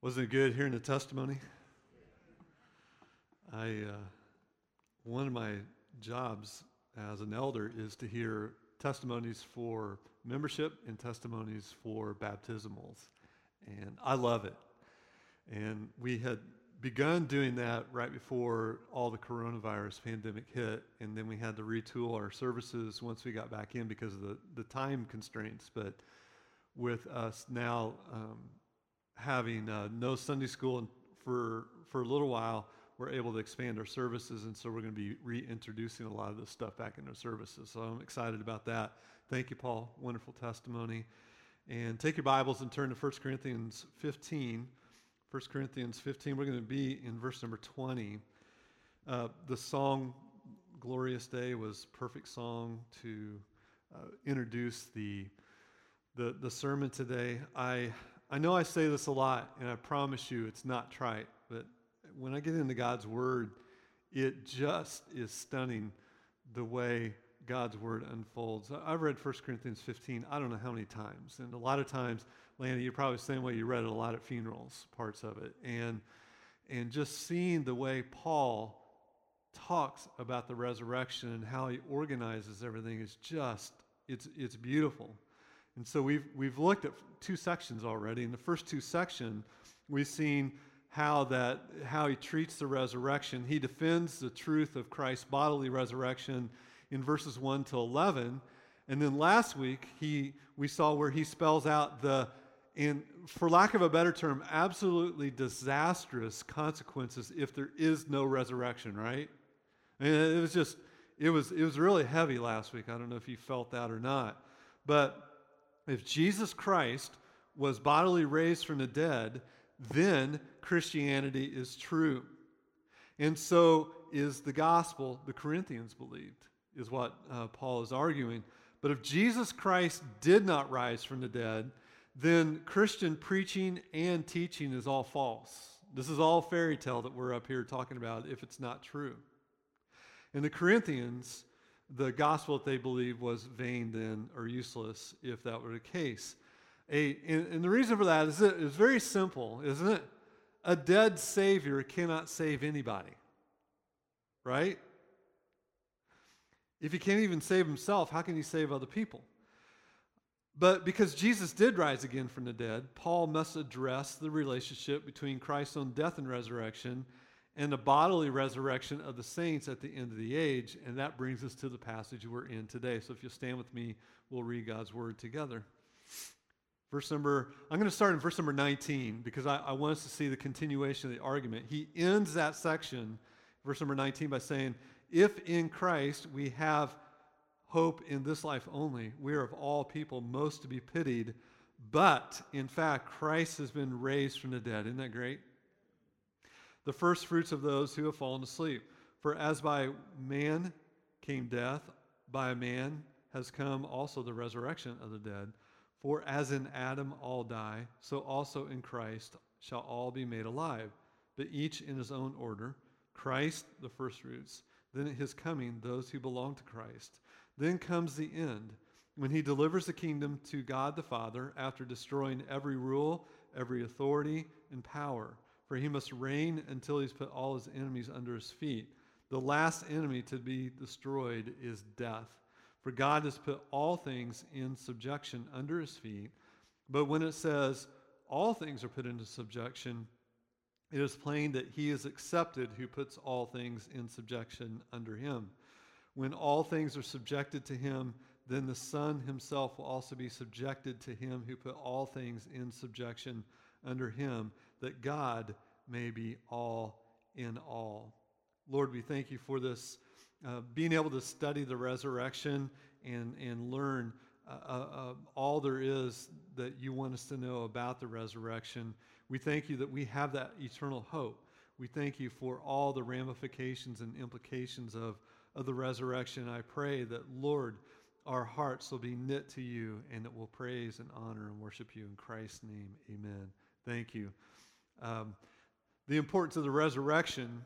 Wasn't it good hearing the testimony? I uh, one of my jobs as an elder is to hear testimonies for membership and testimonies for baptismals, and I love it. And we had begun doing that right before all the coronavirus pandemic hit, and then we had to retool our services once we got back in because of the, the time constraints. But with us now um, having uh, no Sunday school for for a little while, we're able to expand our services, and so we're going to be reintroducing a lot of this stuff back into services. So I'm excited about that. Thank you, Paul. Wonderful testimony. And take your Bibles and turn to 1 Corinthians 15. 1 Corinthians 15, we're going to be in verse number 20. Uh, the song Glorious Day was perfect song to uh, introduce the, the, the sermon today. I, I know I say this a lot, and I promise you it's not trite, but when I get into God's Word, it just is stunning the way God's Word unfolds. I've read 1 Corinthians 15, I don't know how many times. And a lot of times, Lanny, you're probably the same way you read it a lot at funerals, parts of it. And, and just seeing the way Paul talks about the resurrection and how he organizes everything is just, it's, it's beautiful. And so we've, we've looked at two sections already. In the first two sections, we've seen how that how he treats the resurrection. He defends the truth of Christ's bodily resurrection in verses 1 to 11. And then last week he we saw where he spells out the in for lack of a better term, absolutely disastrous consequences if there is no resurrection, right? And it was just it was it was really heavy last week. I don't know if you felt that or not. But if Jesus Christ was bodily raised from the dead, then Christianity is true. And so is the gospel the Corinthians believed, is what uh, Paul is arguing. But if Jesus Christ did not rise from the dead, then Christian preaching and teaching is all false. This is all fairy tale that we're up here talking about if it's not true. In the Corinthians, the gospel that they believed was vain then or useless if that were the case. A, and, and the reason for that is it's very simple, isn't it? A dead Savior cannot save anybody, right? If he can't even save himself, how can he save other people? But because Jesus did rise again from the dead, Paul must address the relationship between Christ's own death and resurrection and the bodily resurrection of the saints at the end of the age. And that brings us to the passage we're in today. So if you'll stand with me, we'll read God's word together. Verse number, I'm going to start in verse number 19 because I, I, want us to see the continuation of the argument. He ends that section, verse number 19, by saying, If in Christ we have hope in this life only, we are of all people most to be pitied. But in fact, Christ has been raised from the dead. Isn't that great? The first fruits of those who have fallen asleep. For as by man came death, by man has come also the resurrection of the dead. For as in Adam all die, so also in Christ shall all be made alive, but each in his own order Christ the firstfruits, then at his coming, those who belong to Christ. Then comes the end, when he delivers the kingdom to God the Father after destroying every rule, every authority, and power. For he must reign until he's put all his enemies under his feet. The last enemy to be destroyed is death. For God has put all things in subjection under his feet. But when it says all things are put into subjection, it is plain that he is accepted who puts all things in subjection under him. When all things are subjected to him, then the Son himself will also be subjected to him who put all things in subjection under him, that God may be all in all. Lord, we thank you for this uh, being able to study the resurrection and, and learn uh, uh, uh, all there is that you want us to know about the resurrection. We thank you that we have that eternal hope. We thank you for all the ramifications and implications of, of the resurrection. I pray that, Lord, our hearts will be knit to you and that we'll praise and honor and worship you in Christ's name. Amen. Thank you. Um, the importance of the resurrection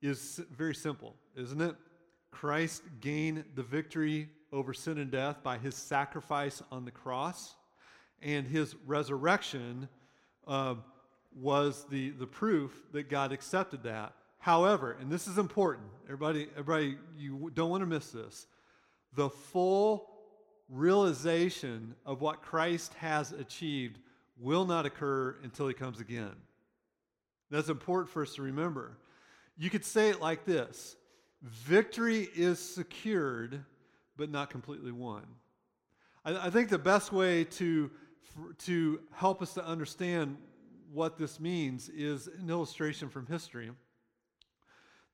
is very simple, isn't it? Christ gained the victory over sin and death by his sacrifice on the cross, and his resurrection uh, was the, the proof that God accepted that. However, and this is important, everybody, everybody, you don't want to miss this. The full realization of what Christ has achieved will not occur until he comes again. That's important for us to remember. You could say it like this Victory is secured, but not completely won. I, I think the best way to, for, to help us to understand what this means is an illustration from history.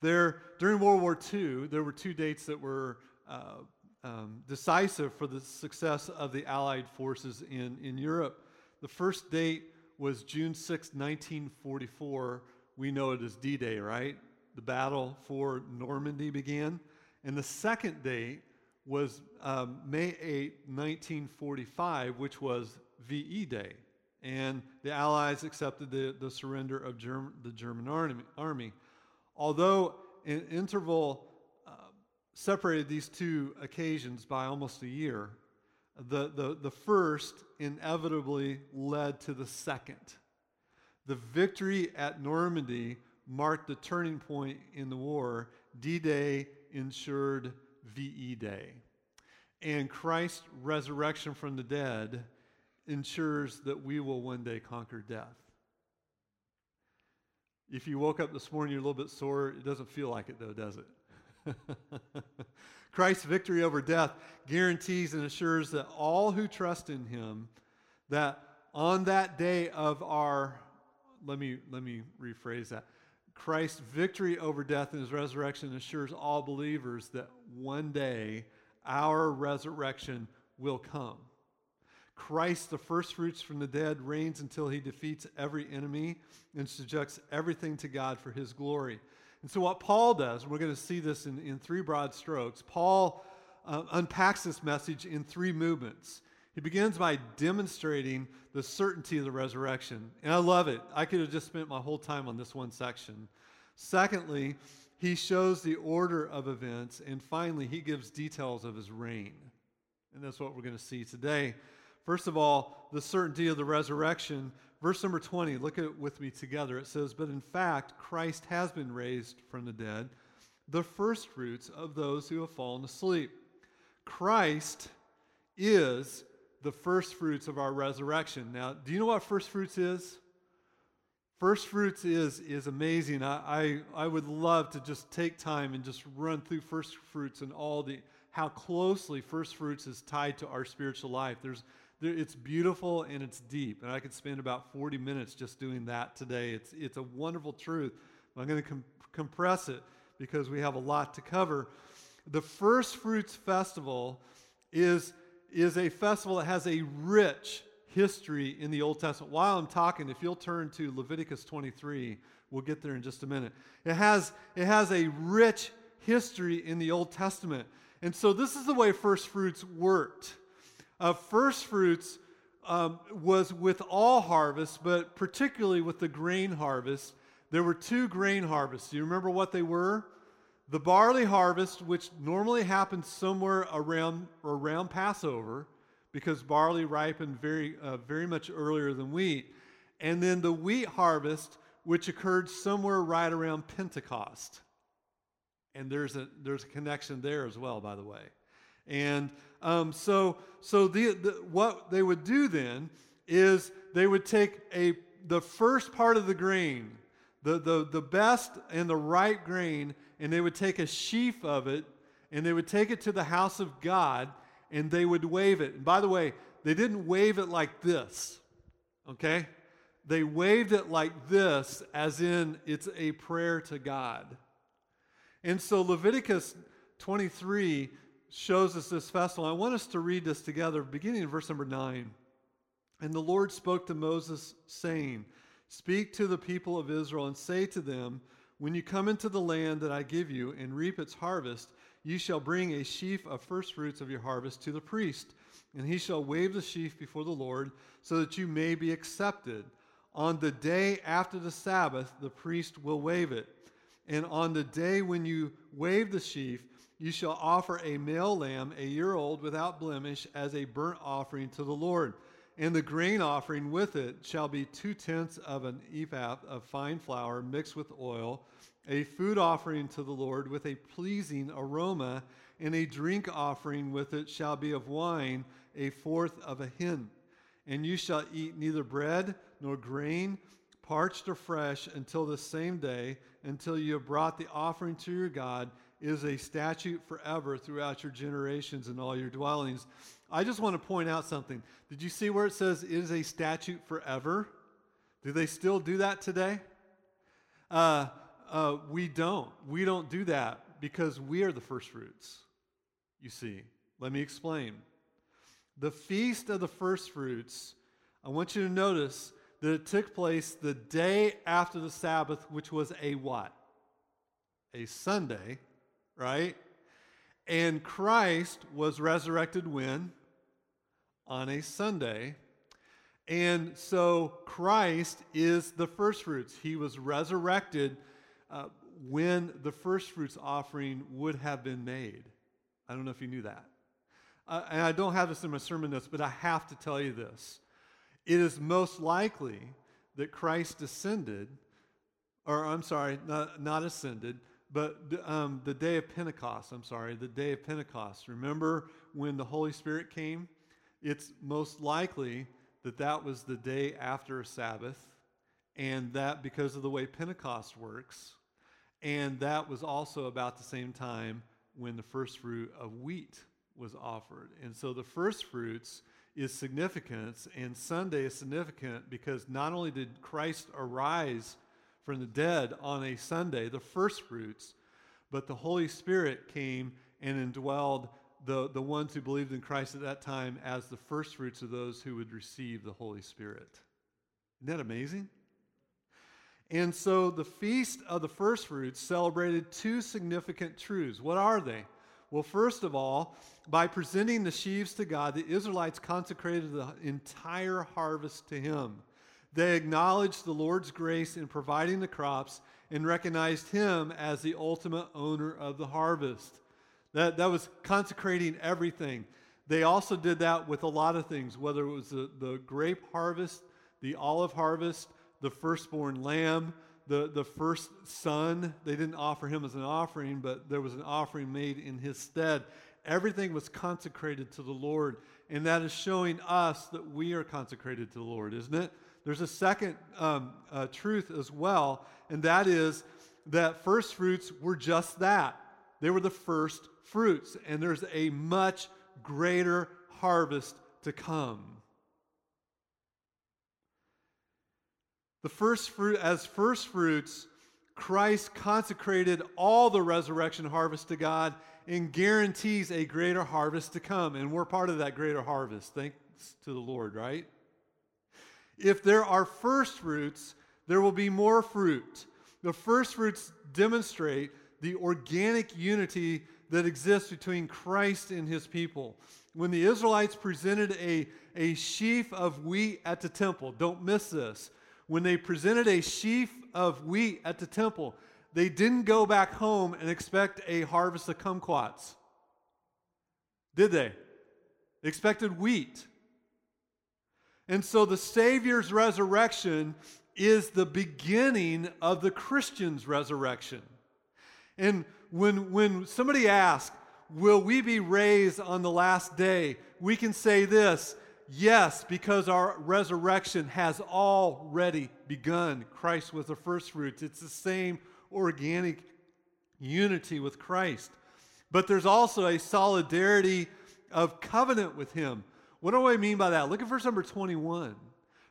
There, during World War II, there were two dates that were uh, um, decisive for the success of the Allied forces in, in Europe. The first date was June 6, 1944. We know it as D Day, right? The battle for Normandy began. And the second date was um, May 8, 1945, which was VE Day. And the Allies accepted the, the surrender of Germ- the German army, army. Although an interval uh, separated these two occasions by almost a year, the, the, the first inevitably led to the second. The victory at Normandy marked the turning point in the war. D Day ensured VE Day. And Christ's resurrection from the dead ensures that we will one day conquer death. If you woke up this morning, you're a little bit sore. It doesn't feel like it, though, does it? Christ's victory over death guarantees and assures that all who trust in him, that on that day of our, let me, let me rephrase that. Christ's victory over death and his resurrection assures all believers that one day our resurrection will come. Christ, the first fruits from the dead, reigns until he defeats every enemy and subjects everything to God for his glory. And so, what Paul does, we're going to see this in, in three broad strokes, Paul uh, unpacks this message in three movements. He begins by demonstrating the certainty of the resurrection. And I love it. I could have just spent my whole time on this one section. Secondly, he shows the order of events. And finally, he gives details of his reign. And that's what we're going to see today. First of all, the certainty of the resurrection. Verse number 20, look at it with me together. It says, But in fact, Christ has been raised from the dead, the firstfruits of those who have fallen asleep. Christ is the firstfruits of our resurrection. Now, do you know what firstfruits is? Firstfruits is, is amazing. I, I, I would love to just take time and just run through firstfruits and all the how closely firstfruits is tied to our spiritual life. There's it's beautiful and it's deep. And I could spend about 40 minutes just doing that today. It's, it's a wonderful truth. I'm going to com- compress it because we have a lot to cover. The First Fruits Festival is, is a festival that has a rich history in the Old Testament. While I'm talking, if you'll turn to Leviticus 23, we'll get there in just a minute. It has, it has a rich history in the Old Testament. And so this is the way first fruits worked uh, first fruits um, was with all harvests, but particularly with the grain harvest. There were two grain harvests. Do you remember what they were? The barley harvest, which normally happens somewhere around, around Passover, because barley ripened very, uh, very much earlier than wheat. And then the wheat harvest, which occurred somewhere right around Pentecost. And there's a, there's a connection there as well, by the way. And um, so, so the, the, what they would do then is they would take a, the first part of the grain, the, the, the best and the right grain, and they would take a sheaf of it, and they would take it to the house of God, and they would wave it. And by the way, they didn't wave it like this, okay? They waved it like this, as in it's a prayer to God. And so Leviticus 23 shows us this festival. I want us to read this together, beginning in verse number 9. And the Lord spoke to Moses, saying, Speak to the people of Israel and say to them, When you come into the land that I give you and reap its harvest, you shall bring a sheaf of firstfruits of your harvest to the priest, and he shall wave the sheaf before the Lord, so that you may be accepted. On the day after the Sabbath, the priest will wave it. And on the day when you wave the sheaf, you shall offer a male lamb, a year old, without blemish, as a burnt offering to the Lord. and the grain offering with it shall be two tenths of an ephah of fine flour mixed with oil, a food offering to the Lord with a pleasing aroma, and a drink offering with it shall be of wine, a fourth of a hin. And you shall eat neither bread nor grain, parched or fresh, until the same day, until you have brought the offering to your God. Is a statute forever throughout your generations and all your dwellings. I just want to point out something. Did you see where it says is a statute forever? Do they still do that today? Uh, uh, we don't. We don't do that because we are the first fruits. You see, let me explain. The feast of the first fruits, I want you to notice that it took place the day after the Sabbath, which was a what? A Sunday, right? And Christ was resurrected when? On a Sunday. And so Christ is the first fruits. He was resurrected uh, when the first fruits offering would have been made. I don't know if you knew that. Uh, and I don't have this in my sermon notes, but I have to tell you this. It is most likely that Christ descended, or I'm sorry, not, not ascended, but um, the day of Pentecost, I'm sorry, the day of Pentecost. Remember when the Holy Spirit came? It's most likely that that was the day after a Sabbath, and that because of the way Pentecost works, and that was also about the same time when the first fruit of wheat was offered. And so the first fruits is significant, and Sunday is significant because not only did Christ arise from the dead on a Sunday, the first fruits, but the Holy Spirit came and indwelled the, the ones who believed in Christ at that time as the first fruits of those who would receive the Holy Spirit. Isn't that amazing? And so the feast of the first fruits celebrated two significant truths. What are they? Well, first of all, by presenting the sheaves to God, the Israelites consecrated the entire harvest to Him. They acknowledged the Lord's grace in providing the crops and recognized Him as the ultimate owner of the harvest. That, that was consecrating everything. They also did that with a lot of things, whether it was the, the grape harvest, the olive harvest, the firstborn lamb, the, the first son. They didn't offer him as an offering, but there was an offering made in his stead. Everything was consecrated to the Lord, and that is showing us that we are consecrated to the Lord, isn't it? There's a second um, uh, truth as well, and that is that first fruits were just that. They were the first fruits, and there's a much greater harvest to come. The first fruit, as first fruits, Christ consecrated all the resurrection harvest to God and guarantees a greater harvest to come. And we're part of that greater harvest, thanks to the Lord, right? If there are first fruits, there will be more fruit. The first fruits demonstrate the organic unity that exists between Christ and his people. When the Israelites presented a, a sheaf of wheat at the temple, don't miss this when they presented a sheaf of wheat at the temple, they didn't go back home and expect a harvest of kumquats. Did they? They expected wheat. And so the Savior's resurrection is the beginning of the Christian's resurrection. And when, when somebody asks, Will we be raised on the last day? we can say this Yes, because our resurrection has already begun. Christ was the first fruits. It's the same organic unity with Christ. But there's also a solidarity of covenant with Him. What do I mean by that? Look at verse number 21.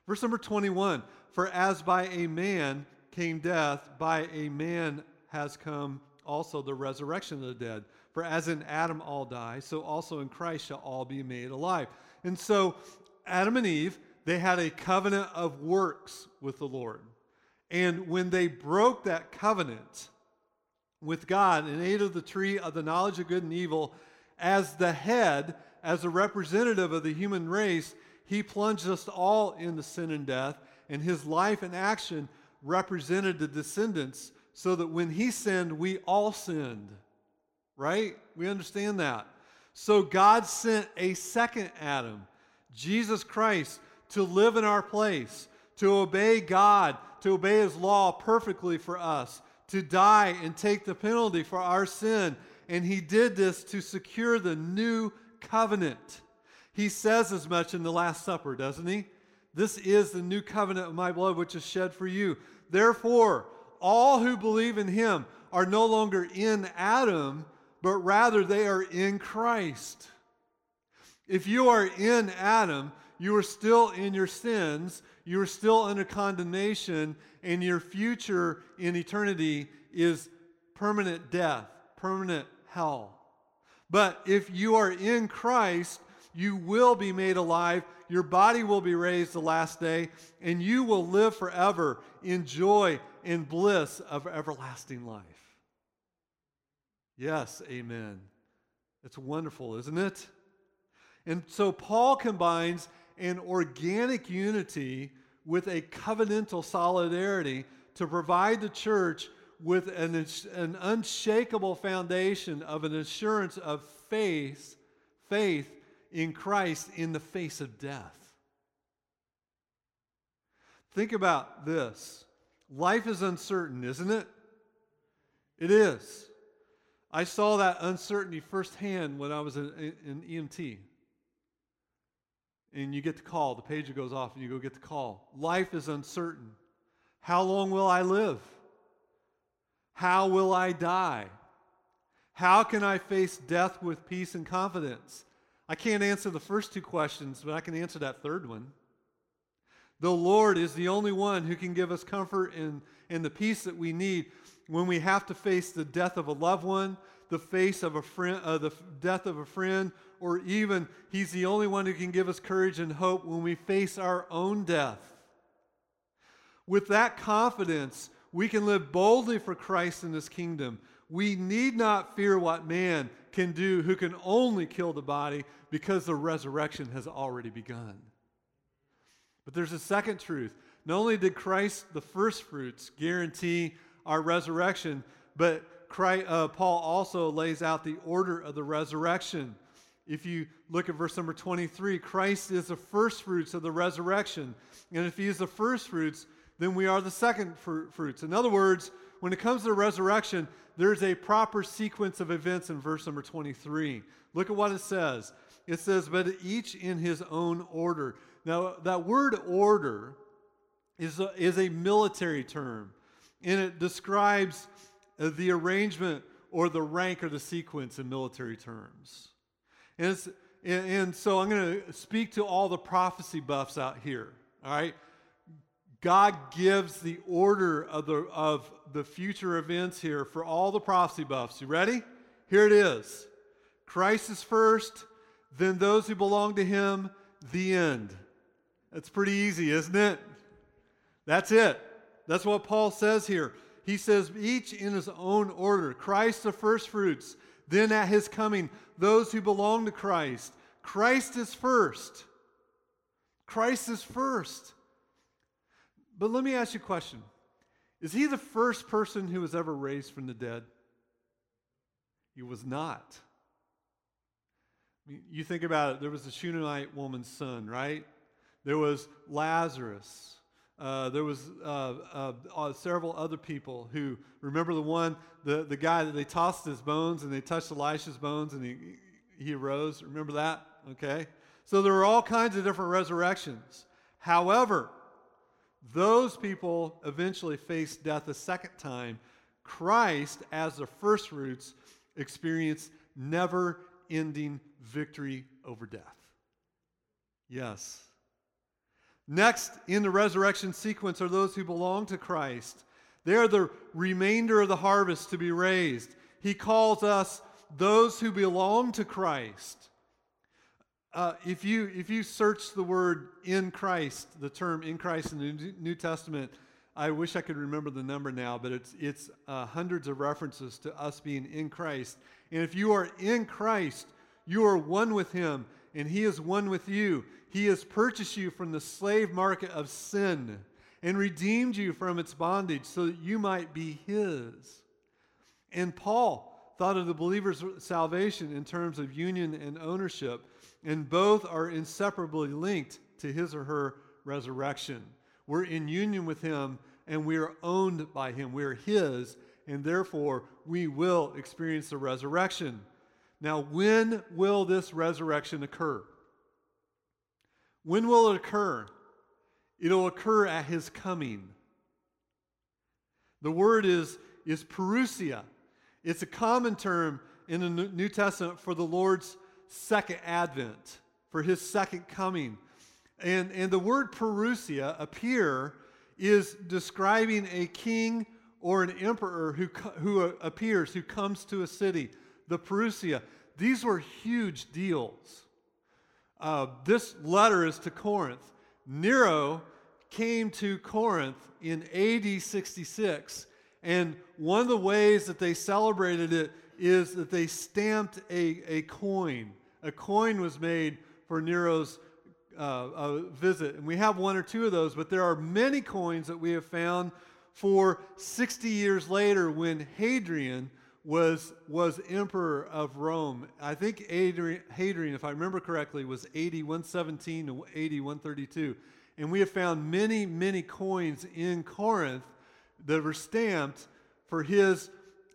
Verse number 21 For as by a man came death, by a man has come also the resurrection of the dead. For as in Adam all die, so also in Christ shall all be made alive. And so Adam and Eve, they had a covenant of works with the Lord. And when they broke that covenant with God and ate of the tree of the knowledge of good and evil, as the head, as a representative of the human race, he plunged us all into sin and death, and his life and action represented the descendants so that when he sinned, we all sinned. Right? We understand that. So God sent a second Adam, Jesus Christ, to live in our place, to obey God, to obey His law perfectly for us, to die and take the penalty for our sin. And He did this to secure the new covenant. He says as much in the Last Supper, doesn't He? This is the new covenant of my blood, which is shed for you. Therefore, all who believe in Him are no longer in Adam, but rather they are in Christ. If you are in Adam, you are still in your sins, you are still under condemnation, and your future in eternity is permanent death, permanent hell. But if you are in Christ, you will be made alive, your body will be raised the last day, and you will live forever in joy and bliss of everlasting life. Yes, amen. It's wonderful, isn't it? And so Paul combines an organic unity with a covenantal solidarity to provide the church with an, an unshakable foundation of an assurance of faith, faith in Christ in the face of death. Think about this. Life is uncertain, isn't it? It is. I saw that uncertainty firsthand when I was in, in EMT and you get the call. The pager goes off and you go get the call. Life is uncertain. How long will I live? How will I die? How can I face death with peace and confidence? I can't answer the first two questions, but I can answer that third one. The Lord is the only one who can give us comfort and, and the peace that we need when we have to face the death of a loved one, the face of a friend, uh, the death of a friend, or even He's the only one who can give us courage and hope when we face our own death. With that confidence, we can live boldly for Christ in this kingdom. We need not fear what man can do who can only kill the body because the resurrection has already begun. But there's a second truth. Not only did Christ, the first fruits, guarantee our resurrection, but Christ, uh, Paul also lays out the order of the resurrection. If you look at verse number 23, Christ is the first fruits of the resurrection. And if he is the first fruits, then we are the second fr- fruits. In other words, when it comes to the resurrection, there's a proper sequence of events in verse number 23. Look at what it says. It says, but each in his own order. Now, that word order is a, is a military term, and it describes uh, the arrangement or the rank or the sequence in military terms. And, and, and so I'm going to speak to all the prophecy buffs out here. All right? God gives the order of the, of the future events here for all the prophecy buffs. You ready? Here it is Christ is first, then those who belong to him, the end. That's pretty easy, isn't it? That's it. That's what Paul says here. He says, each in his own order. Christ the first fruits, then at his coming, those who belong to Christ. Christ is first. Christ is first. But let me ask you a question Is he the first person who was ever raised from the dead? He was not. I mean, you think about it, there was the Shunammite woman's son, right? There was Lazarus. Uh, there was uh, uh, uh, several other people who remember the one, the, the guy that they tossed his bones and they touched Elisha's bones and he, he arose. Remember that? Okay. So there were all kinds of different resurrections. However, those people eventually faced death a second time. Christ, as the first fruits, experienced never ending victory over death. Yes, Next in the resurrection sequence are those who belong to Christ. They are the remainder of the harvest to be raised. He calls us those who belong to Christ. Uh, if, you, if you search the word in Christ, the term in Christ in the New Testament, I wish I could remember the number now, but it's, it's uh, hundreds of references to us being in Christ. And if you are in Christ, you are one with Him, and He is one with you. He has purchased you from the slave market of sin and redeemed you from its bondage so that you might be His. And Paul thought of the believer's salvation in terms of union and ownership, and both are inseparably linked to his or her resurrection. We're in union with him and we are owned by him. We are his, and therefore we will experience the resurrection. Now, when will this resurrection occur? When will it occur? It'll occur at his coming. The word is, is parousia. It's a common term in the New Testament for the Lord's second advent, for his second coming. And, and the word parousia appear is describing a king or an emperor who, who appears, who comes to a city, the parousia. These were huge deals. Uh, this letter is to Corinth. Nero came to Corinth in AD 66, and one of the ways that they celebrated it is that they stamped a, a coin. A coin was made for Nero's uh, visit. And we have one or two of those, but there are many coins that we have found for 60 years later when Hadrian was, was emperor of Rome. I think Hadrian, Hadrian, if I remember correctly, was AD 117 to AD 132. And we have found many, many coins in Corinth that were stamped for his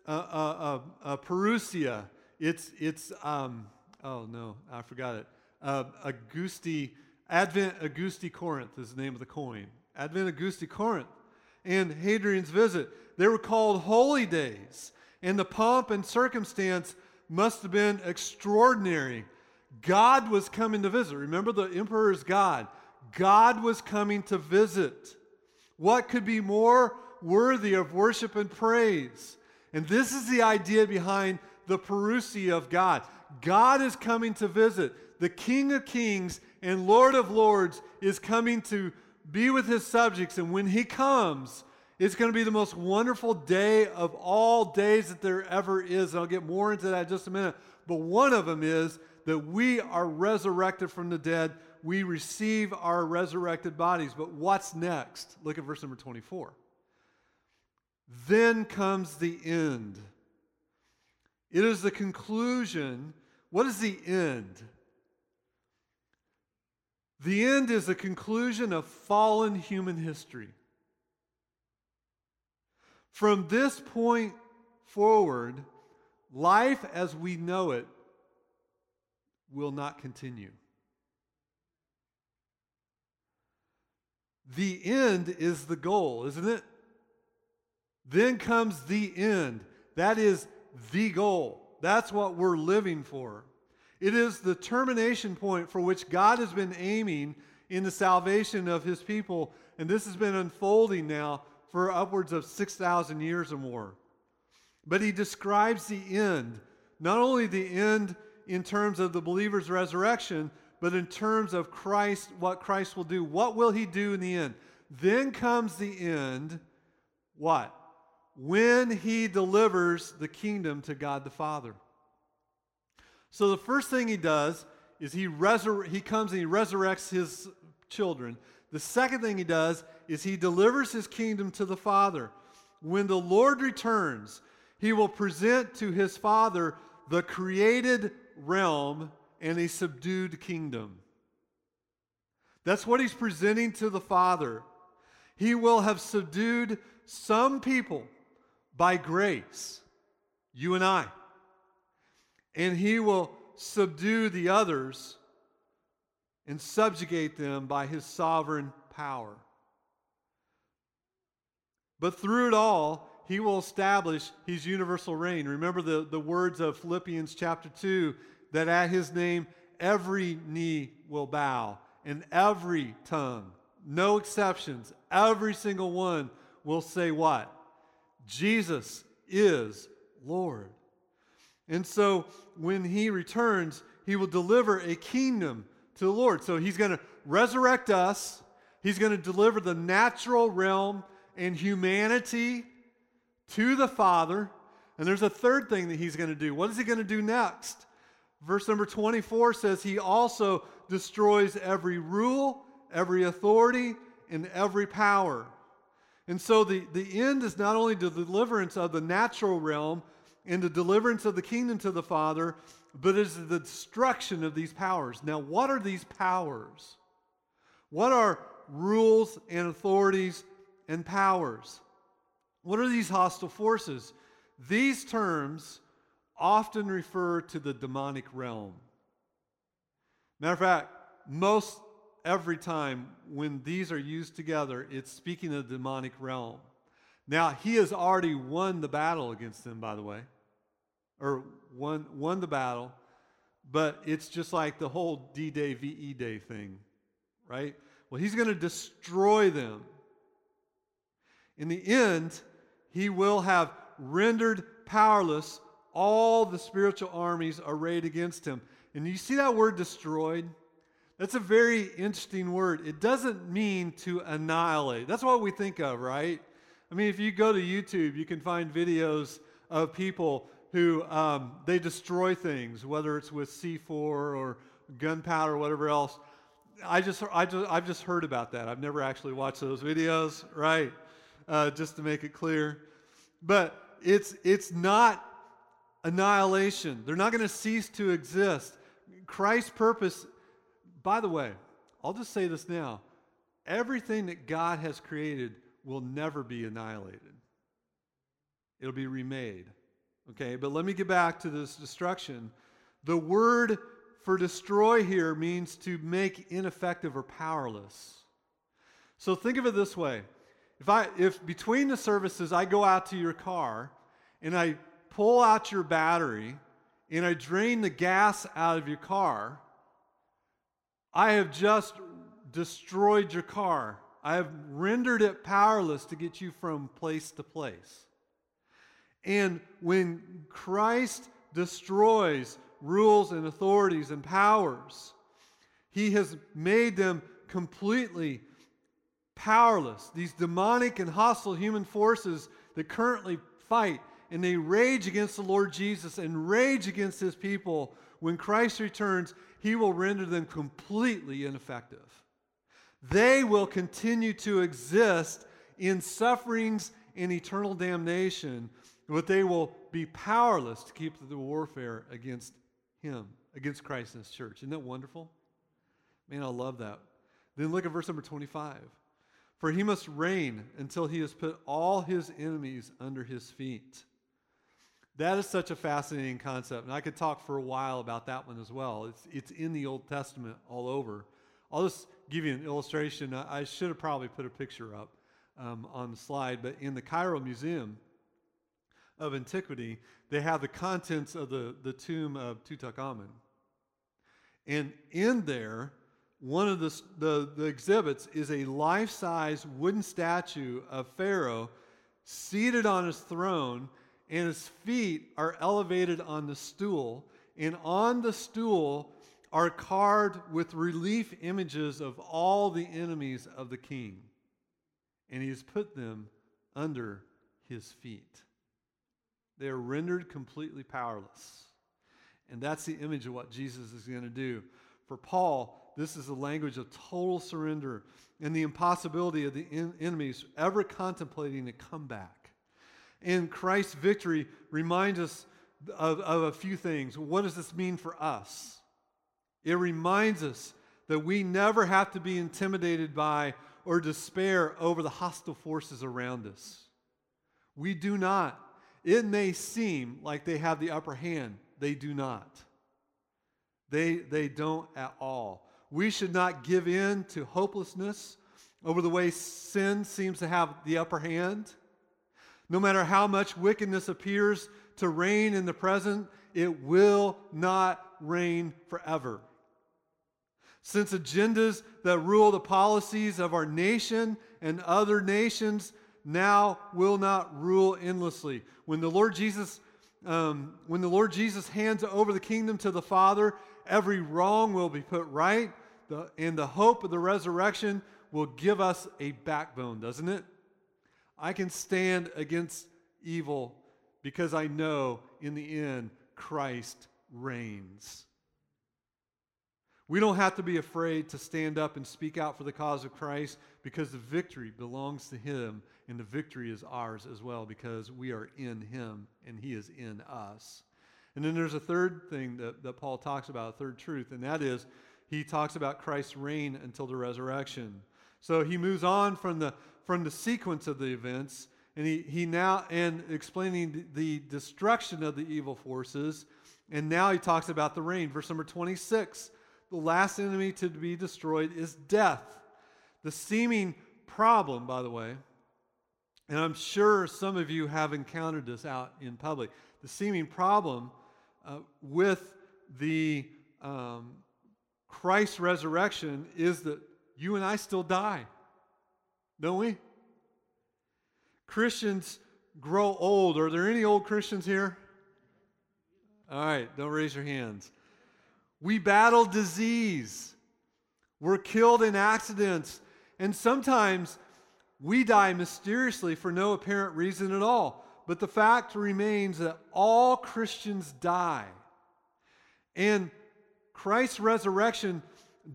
uh, uh, uh, uh Parousia. It's, it's um, oh no, I forgot it. Uh, Augusti Advent Augusti Corinth is the name of the coin. Advent Augusti Corinth. And Hadrian's visit. They were called holy days. And the pomp and circumstance must have been extraordinary. God was coming to visit. Remember, the emperor is God. God was coming to visit. What could be more worthy of worship and praise? And this is the idea behind the parousia of God. God is coming to visit. The King of Kings and Lord of Lords is coming to be with his subjects. And when he comes, it's going to be the most wonderful day of all days that there ever is. And I'll get more into that in just a minute. But one of them is that we are resurrected from the dead. We receive our resurrected bodies. But what's next? Look at verse number 24. Then comes the end. It is the conclusion. What is the end? The end is the conclusion of fallen human history. From this point forward, life as we know it will not continue. The end is the goal, isn't it? Then comes the end. That is the goal. That's what we're living for. It is the termination point for which God has been aiming in the salvation of his people. And this has been unfolding now for upwards of 6,000 years or more. But he describes the end, not only the end in terms of the believer's resurrection, but in terms of Christ, what Christ will do. What will he do in the end? Then comes the end, what? When he delivers the kingdom to God the Father. So the first thing he does is he, resur- he comes and he resurrects his children. The second thing he does is he delivers his kingdom to the Father. When the Lord returns, he will present to his Father the created realm and a subdued kingdom. That's what he's presenting to the Father. He will have subdued some people by grace, you and I and he will subdue the others and subjugate them by his sovereign power. But through it all, he will establish his universal reign. Remember the, the words of Philippians chapter 2 that at his name every knee will bow and every tongue, no exceptions, every single one will say what? Jesus is Lord. And so when he returns, he will deliver a kingdom to the Lord. So he's going to resurrect us, he's going to deliver the natural realm and humanity to the Father. And there's a third thing that he's going to do. What is he going to do next? Verse number 24 says, He also destroys every rule, every authority, and every power. And so the, the end is not only the deliverance of the natural realm, and the deliverance of the kingdom to the Father, but is the destruction of these powers. Now, what are these powers? What are rules and authorities and powers? What are these hostile forces? These terms often refer to the demonic realm. Matter of fact, most every time when these are used together, it's speaking of the demonic realm. Now, he has already won the battle against them, by the way, or won, won the battle, but it's just like the whole D Day, VE Day thing, right? Well, he's going to destroy them. In the end, he will have rendered powerless all the spiritual armies arrayed against him. And you see that word destroyed? That's a very interesting word. It doesn't mean to annihilate. That's what we think of, right? I mean, if you go to YouTube, you can find videos of people who um, they destroy things, whether it's with C4 or gunpowder or whatever else. I just, I just, I've just heard about that. I've never actually watched those videos, right? Uh, just to make it clear. But it's, it's not annihilation. They're not going to cease to exist. Christ's purpose, by the way, I'll just say this now everything that God has created will never be annihilated, it'll be remade. Okay, but let me get back to this destruction. The word for destroy here means to make ineffective or powerless. So think of it this way. If I if between the services I go out to your car and I pull out your battery and I drain the gas out of your car, I have just destroyed your car. I have rendered it powerless to get you from place to place. And when Christ destroys rules and authorities and powers, he has made them completely powerless. These demonic and hostile human forces that currently fight and they rage against the Lord Jesus and rage against his people, when Christ returns, he will render them completely ineffective. They will continue to exist in sufferings and eternal damnation, but they will be powerless to keep the warfare against him, against Christ and his church. Isn't that wonderful? Man, I love that. Then look at verse number 25. For he must reign until he has put all his enemies under his feet. That is such a fascinating concept, and I could talk for a while about that one as well. It's, it's in the Old Testament all over. I'll just give you an illustration. I, I should have probably put a picture up um, on the slide, but in the Cairo Museum of Antiquity, they have the contents of the, the tomb of Tutankhamun. And in there, one of the, the, the exhibits is a life size wooden statue of Pharaoh seated on his throne and his feet are elevated on the stool, and on the stool are carved with relief images of all the enemies of the king. And he has put them under his feet. They are rendered completely powerless. And that's the image of what Jesus is going to do. For Paul, this is the language of total surrender and the impossibility of the enemies ever contemplating a comeback. And Christ's victory reminds us of, of a few things. What does this mean for us? It reminds us that we never have to be intimidated by or despair over the hostile forces around us. We do not. It may seem like they have the upper hand, they do not. They, they don't at all. We should not give in to hopelessness over the way sin seems to have the upper hand. No matter how much wickedness appears to reign in the present, it will not reign forever. Since agendas that rule the policies of our nation and other nations now will not rule endlessly. When the Lord Jesus, um, when the Lord Jesus hands over the kingdom to the Father, every wrong will be put right, the, and the hope of the resurrection will give us a backbone, doesn't it? I can stand against evil because I know in the end Christ reigns. We don't have to be afraid to stand up and speak out for the cause of Christ because the victory belongs to Him and the victory is ours as well because we are in Him and He is in us. And then there's a third thing that, that Paul talks about, a third truth, and that is he talks about Christ's reign until the resurrection. So he moves on from the, from the sequence of the events, and he, he now, and explaining the destruction of the evil forces, and now he talks about the reign. Verse number 26 the last enemy to be destroyed is death. The seeming problem, by the way, and I'm sure some of you have encountered this out in public. The seeming problem uh, with the um, Christ's resurrection is that you and I still die, don't we? Christians grow old. Are there any old Christians here? All right, don't raise your hands. We battle disease. We're killed in accidents. And sometimes we die mysteriously for no apparent reason at all. But the fact remains that all Christians die. And Christ's resurrection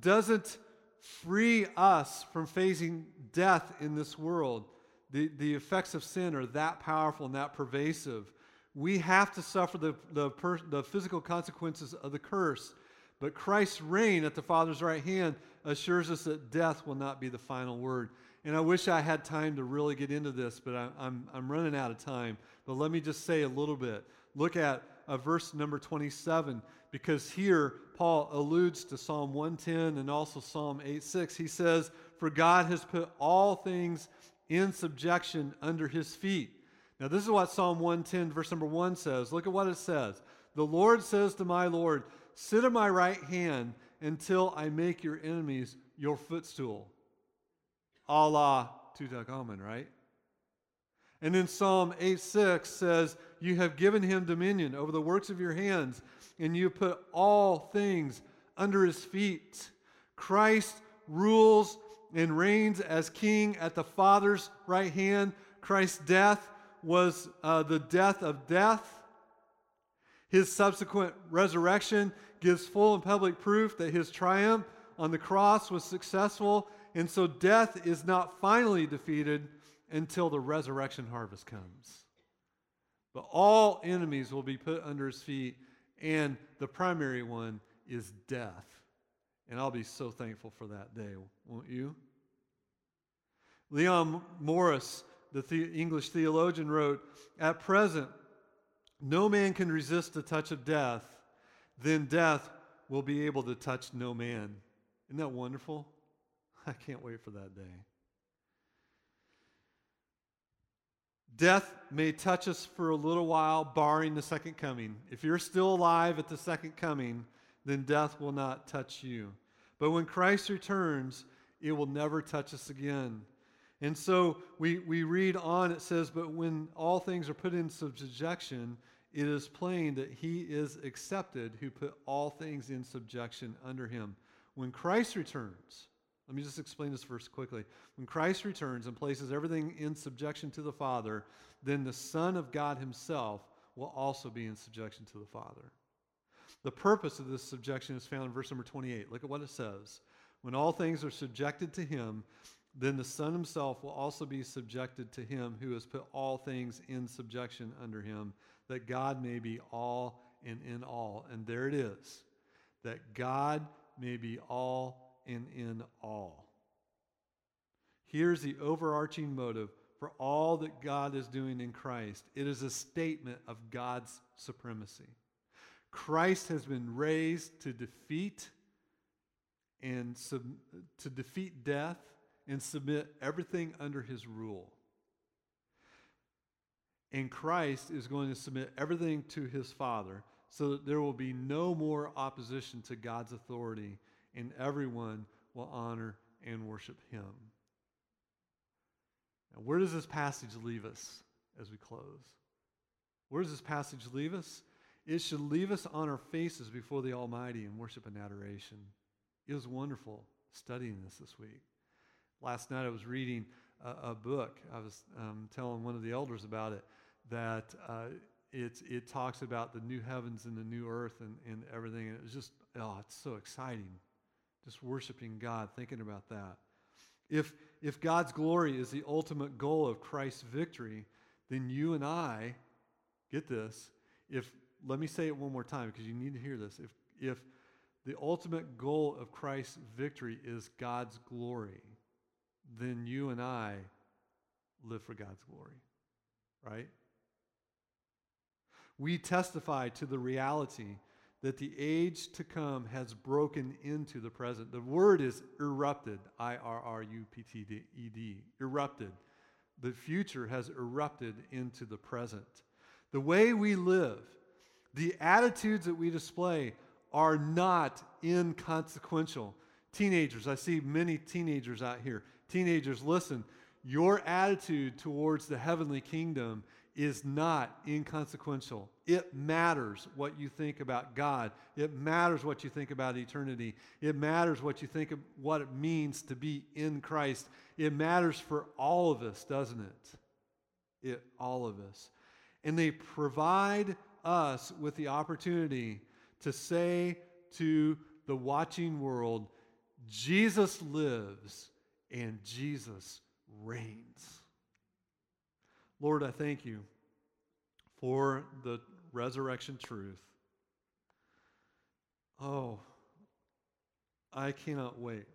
doesn't free us from facing death in this world. The, the effects of sin are that powerful and that pervasive. We have to suffer the, the, per, the physical consequences of the curse. But Christ's reign at the Father's right hand assures us that death will not be the final word. And I wish I had time to really get into this, but I, I'm, I'm running out of time. But let me just say a little bit. Look at uh, verse number 27, because here Paul alludes to Psalm 110 and also Psalm 8:6. He says, For God has put all things in subjection under his feet. Now, this is what Psalm 110, verse number 1 says. Look at what it says. The Lord says to my Lord, Sit at my right hand until I make your enemies your footstool Allah la Tutankhamun, right? And then Psalm 8 6 says, You have given him dominion over the works of your hands, and you put all things under his feet. Christ rules and reigns as king at the Father's right hand. Christ's death was uh, the death of death. His subsequent resurrection gives full and public proof that his triumph on the cross was successful and so death is not finally defeated until the resurrection harvest comes. But all enemies will be put under his feet, and the primary one is death. And I'll be so thankful for that day, won't you? Leon Morris, the, the English theologian, wrote At present, no man can resist the touch of death, then death will be able to touch no man. Isn't that wonderful? I can't wait for that day. Death may touch us for a little while, barring the second coming. If you're still alive at the second coming, then death will not touch you. But when Christ returns, it will never touch us again. And so we, we read on, it says, But when all things are put in subjection, it is plain that he is accepted who put all things in subjection under him. When Christ returns, let me just explain this verse quickly. When Christ returns and places everything in subjection to the Father, then the Son of God himself will also be in subjection to the Father. The purpose of this subjection is found in verse number 28. Look at what it says. When all things are subjected to him, then the Son himself will also be subjected to him who has put all things in subjection under him, that God may be all and in all. And there it is that God may be all and in all. Here's the overarching motive for all that God is doing in Christ it is a statement of God's supremacy. Christ has been raised to defeat and sub, to defeat death and submit everything under his rule. And Christ is going to submit everything to his Father so that there will be no more opposition to God's authority and everyone will honor and worship him. Now, where does this passage leave us as we close? Where does this passage leave us? It should leave us on our faces before the Almighty in worship and adoration. It was wonderful studying this this week. Last night I was reading a, a book. I was um, telling one of the elders about it that uh, it, it talks about the new heavens and the new earth and, and everything. And it was just, oh, it's so exciting just worshiping God, thinking about that. If, if God's glory is the ultimate goal of Christ's victory, then you and I, get this, if, let me say it one more time because you need to hear this. If, if the ultimate goal of Christ's victory is God's glory, then you and I live for God's glory, right? We testify to the reality that the age to come has broken into the present. The word is irrupted, I R R U P T E D, irrupted. The future has irrupted into the present. The way we live, the attitudes that we display are not inconsequential. Teenagers, I see many teenagers out here. Teenagers, listen, your attitude towards the heavenly kingdom is not inconsequential. It matters what you think about God. It matters what you think about eternity. It matters what you think of what it means to be in Christ. It matters for all of us, doesn't it? It all of us. And they provide us with the opportunity to say to the watching world, Jesus lives and Jesus reigns. Lord, I thank you for the resurrection truth. Oh, I cannot wait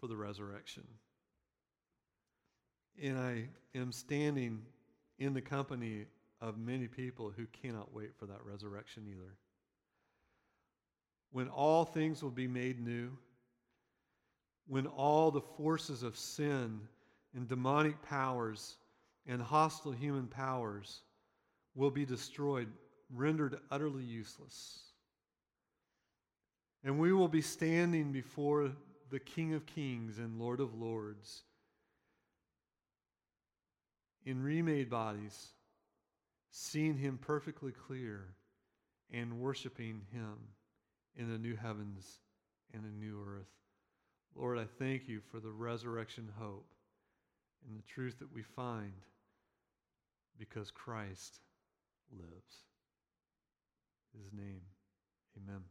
for the resurrection. And I am standing in the company of many people who cannot wait for that resurrection either. When all things will be made new, when all the forces of sin and demonic powers and hostile human powers will be destroyed, rendered utterly useless. And we will be standing before the King of Kings and Lord of Lords in remade bodies, seeing Him perfectly clear and worshiping Him in the new heavens and a new earth. Lord, I thank you for the resurrection hope and the truth that we find because Christ lives. His name, amen.